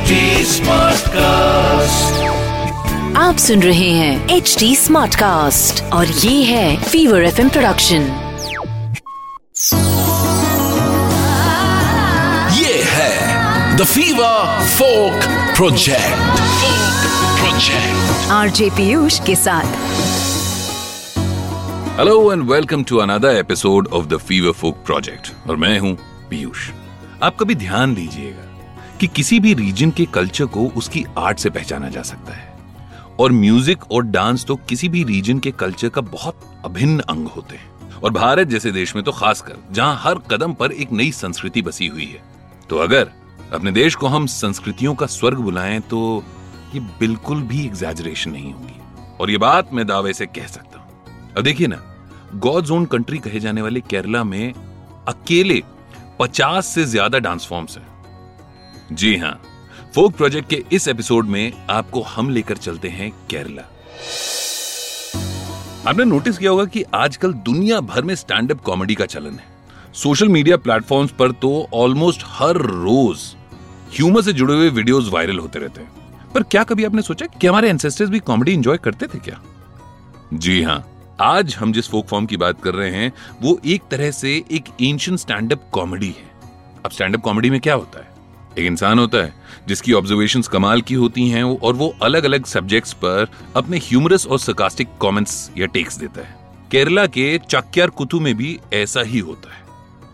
HD Smartcast. आप सुन रहे हैं एच डी स्मार्ट कास्ट और ये है फीवर एफ़ प्रोडक्शन ये है the fever folk project project RJ Piyush के साथ. Hello and welcome to another episode of the fever folk project और मैं हूँ पीयूष। आप कभी ध्यान दीजिएगा कि किसी भी रीजन के कल्चर को उसकी आर्ट से पहचाना जा सकता है। और म्यूज़िक और डांस तो किसी भी रीजन के कल्चर का बहुत अभिन्न अंग होते हैं। और भारत जैसे देश में तो खासकर, जहाँ हर कदम पर एक नई संस्कृति बसी हुई है। तो अगर अपने देश को हम संस्कृतियों का स्वर्ग बुलाएँ तो ये बिल्कुल भी एग्जैजरेशन नहीं होगी। और ये बात मैं दावे से कह सकता हूँ। अब देखिए ना गॉड जोन कंट्री कहे जाने वाले केरला में अकेले 50 से ज़्यादा डांस फॉर्म्स हैं। जी हाँ। फोक प्रोजेक्ट के इस एपिसोड में आपको हम लेकर चलते हैं केरला। आपने नोटिस किया होगा कि आजकल दुनिया भर में स्टैंड अप कॉमेडी का चलन है। सोशल मीडिया प्लेटफॉर्म्स पर तो ऑलमोस्ट हर रोज ह्यूमर से जुड़े हुए वीडियोस वायरल होते रहते हैं। पर क्या कभी आपने सोचा कि हमारे एंसेस्टर्स भी कॉमेडी एंजॉय करते थे क्या? जी हाँ आज हम जिस फोक फॉर्म की बात कर रहे हैं, वो एक तरह से एक एंशियंट स्टैंड अप कॉमेडी है। अब स्टैंड अप कॉमेडी में क्या होता है? एक इंसान होता है, जिसकी ऑब्जर्वेशंस कमाल की होती हैं और वो अलग अलग सब्जेक्ट्स पर अपने ह्यूमरस और सरकास्टिक कमेंट्स या टेक्स देता है। केरला के चक्यार कुतु में भी ऐसा ही होता है।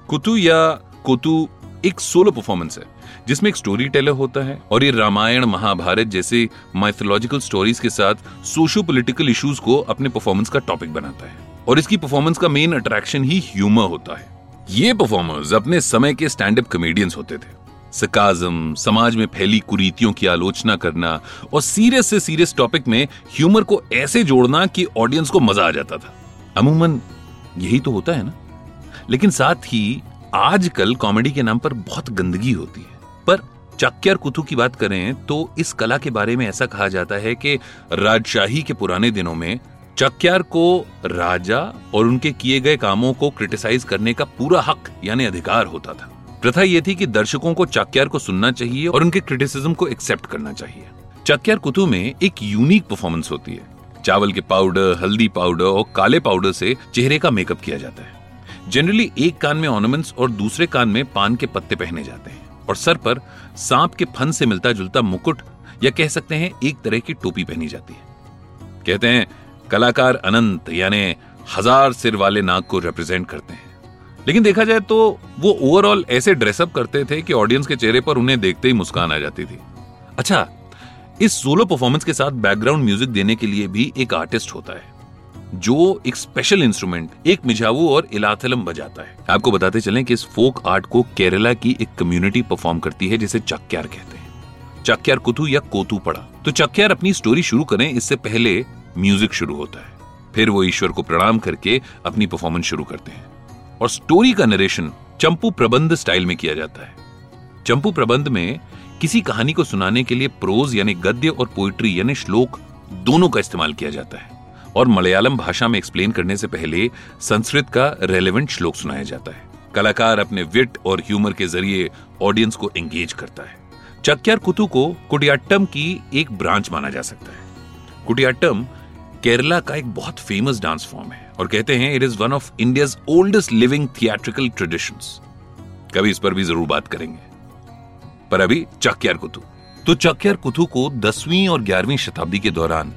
कुतु या कुतु एक सोलो परफॉर्मेंस है, जिसमें एक स्टोरी टेलर होता है और ये रामायण, महाभारत जैसे माइथोलॉजिकल स्टोरीज के साथ सोशो पोलिटिकल इश्यूज़ को अपने परफॉर्मेंस का टॉपिक बनाता है। और इसकी परफॉर्मेंस का मेन अट्रैक्शन ही ह्यूमर होता है। ये परफॉर्मर्स अपने समय के स्टैंड अप कमेडियंस होते थे। सकाजम समाज में फैली कुरीतियों की आलोचना करना और सीरियस से सीरियस टॉपिक में ह्यूमर को ऐसे जोड़ना कि ऑडियंस को मज़ा आ जाता था। अमूमन, यही तो होता है ना? लेकिन साथ ही आजकल कॉमेडी के नाम पर बहुत गंदगी होती है। पर चक्कर कुतु की बात करें तो इस कला के बारे में ऐसा कहा जाता है कि राजशाही के पुराने दिनों में चक्यार को राजा और उनके किए गए कामों को क्रिटिसाइज करने का पूरा हक, यानी अधिकार होता था। प्रथा ये थी कि दर्शकों को चाक्यार को सुनना चाहिए और उनके क्रिटिसिज्म को एक्सेप्ट करना चाहिए। चक्यार कुतु में एक यूनिक परफॉर्मेंस होती है। चावल के पाउडर हल्दी पाउडर और काले पाउडर से चेहरे का मेकअप किया जाता है। जनरली एक कान में ऑर्नामेंट्स और दूसरे कान में पान के पत्ते पहने जाते हैं और सर पर सांप के फन से मिलता जुलता मुकुट या कह सकते हैं एक तरह की टोपी पहनी जाती है। कहते हैं, कलाकार अनंत, यानी हज़ार सिर वाले नाग को रिप्रेजेंट करते हैं। लेकिन देखा जाए तो वो ओवरऑल ऐसे ड्रेसअप करते थे कि ऑडियंस के चेहरे पर उन्हें देखते ही मुस्कान आ जाती थी। अच्छा इस सोलो परफॉर्मेंस के साथ बैकग्राउंड म्यूज़िक देने के लिए भी एक आर्टिस्ट होता है, जो एक स्पेशल इंस्ट्रूमेंट एक मिझावू और इलाथलम बजाता है। आपको बताते चलें कि इस फोक आर्ट को केरला की एक कम्युनिटी परफॉर्म करती है, जिसे चक्यार कहते हैं। चक्यार कुतु या कोतु पड़ा तो चक्यार अपनी स्टोरी शुरू करें, इससे पहले म्यूज़िक शुरू होता है। फिर वो ईश्वर को प्रणाम करके अपनी परफॉर्मेंस शुरू करते हैं। और स्टोरी का नरेशन चंपू प्रबंध स्टाइल में किया जाता है। चंपू प्रबंध में किसी कहानी को सुनाने के लिए प्रोज यानी गद्य और पोइट्री यानी श्लोक दोनों का इस्तेमाल किया जाता है और मलयालम भाषा में एक्सप्लेन करने से पहले संस्कृत का रेलेवेंट श्लोक सुनाया जाता है। कलाकार अपने विट और ह्यूमर के ज़रिए ऑडियंस को एंगेज करता है। चक्यार कुतु को कुटियाट्टम की एक ब्रांच माना जा सकता है। कुटियाट्टम केरला का एक बहुत फ़ेमस डांस फॉर्म है। और कहते हैं it is one of India's oldest living theatrical traditions कभी इस पर भी ज़रूर बात करेंगे। पर अभी चक्यार कुतु। तो चक्यार कुतु को दसवीं और ग्यारहवीं शताब्दी के दौरान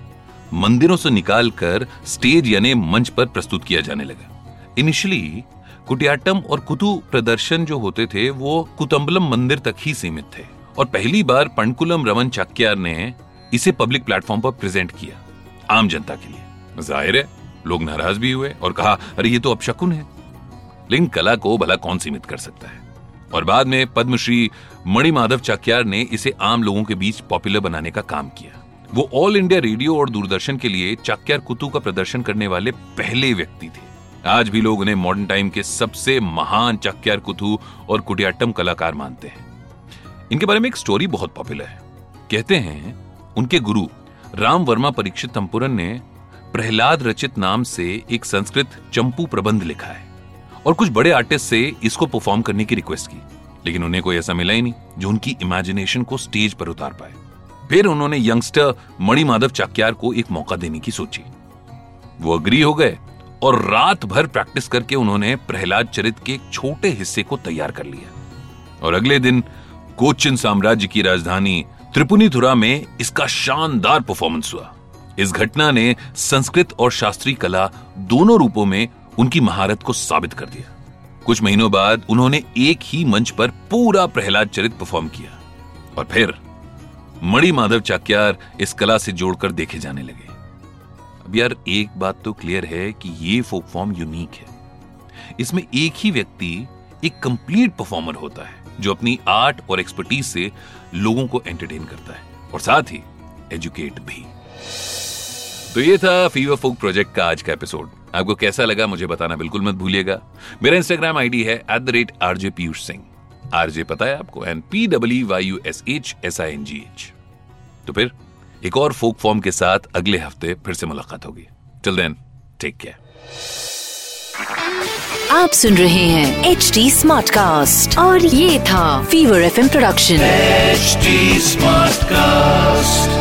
मंदिरों से निकालकर स्टेज यानी मंच पर प्रस्तुत किया जाने लगा। इनिशियली कुटियाट्टम और कुतु प्रदर्शन जो होते थे, वो कुतंबलम मंदिर तक ही सीमित थे। और पहली बार पंडकुलम रमन चक्यार ने इसे पब्लिक प्लेटफॉर्म पर प्रेजेंट किया, आम जनता के लिए। ज़ाहिर है लोग नाराज़ भी हुए और कहा, अरे, ये तो अपशकुन है। लेकिन कला को भला कौन सीमित कर सकता है? और बाद में पद्मश्री मणिमाधव चक्यार ने इसे आम लोगों के बीच पॉपुलर बनाने का काम किया। वो ऑल इंडिया रेडियो और दूरदर्शन के लिए चाक्यार कुतु का प्रदर्शन करने वाले पहले व्यक्ति थे। आज भी लोग उन्हें मॉडर्न टाइम के सबसे महान चक्यार कुतु और कुटियाट्टम कलाकार मानते हैं। इनके बारे में एक स्टोरी बहुत पॉपुलर है। कहते हैं, उनके गुरु राम वर्मा परीक्षित तंपुरन ने प्रहलाद रचित नाम से एक संस्कृत चंपू प्रबंध लिखा है और कुछ बड़े आर्टिस्ट से इसको परफॉर्म करने की रिक्वेस्ट की। लेकिन उन्हें कोई ऐसा मिला ही नहीं जो उनकी इमेजिनेशन को स्टेज पर उतार पाए। फिर उन्होंने यंगस्टर मणिमाधव चाक्यार को एक मौका देने की सोची। वो अग्री हो गए और रात भर प्रैक्टिस करके उन्होंने प्रहलाद चरित के एक छोटे हिस्से को तैयार कर लिया। और अगले दिन कोचिन साम्राज्य की राजधानी त्रिपुनीथुरा में इसका शानदार परफॉर्मेंस हुआ। इस घटना ने संस्कृत और शास्त्रीय कला दोनों रूपों में उनकी महारत को साबित कर दिया। कुछ महीनों बाद उन्होंने एक ही मंच पर पूरा प्रहलाद चरित परफॉर्म किया और फिर मणि माधव चाक्यार इस कला से जोड़कर देखे जाने लगे। अब यार एक बात तो क्लियर है कि ये फोक फॉर्म यूनिक है। इसमें एक ही व्यक्ति एक कंप्लीट परफॉर्मर होता है, जो अपनी आर्ट और एक्सपर्टीज से लोगों को एंटरटेन करता है और साथ ही एजुकेट भी। तो ये था फीवर फोक प्रोजेक्ट का आज का एपिसोड आपको कैसा लगा मुझे बताना बिल्कुल मत भूलिएगा। मेरा इंस्टाग्राम आईडी है at the rate RJ Piyush Singh RJ पता है आपको? N P W Y U S H S I N G H तो फिर एक और फोक फॉर्म के साथ अगले हफ़्ते फिर से मुलाकात होगी। टिल देन टेक केयर आप सुन रहे हैं एच डी स्मार्ट कास्ट और ये था fever F production H smart cast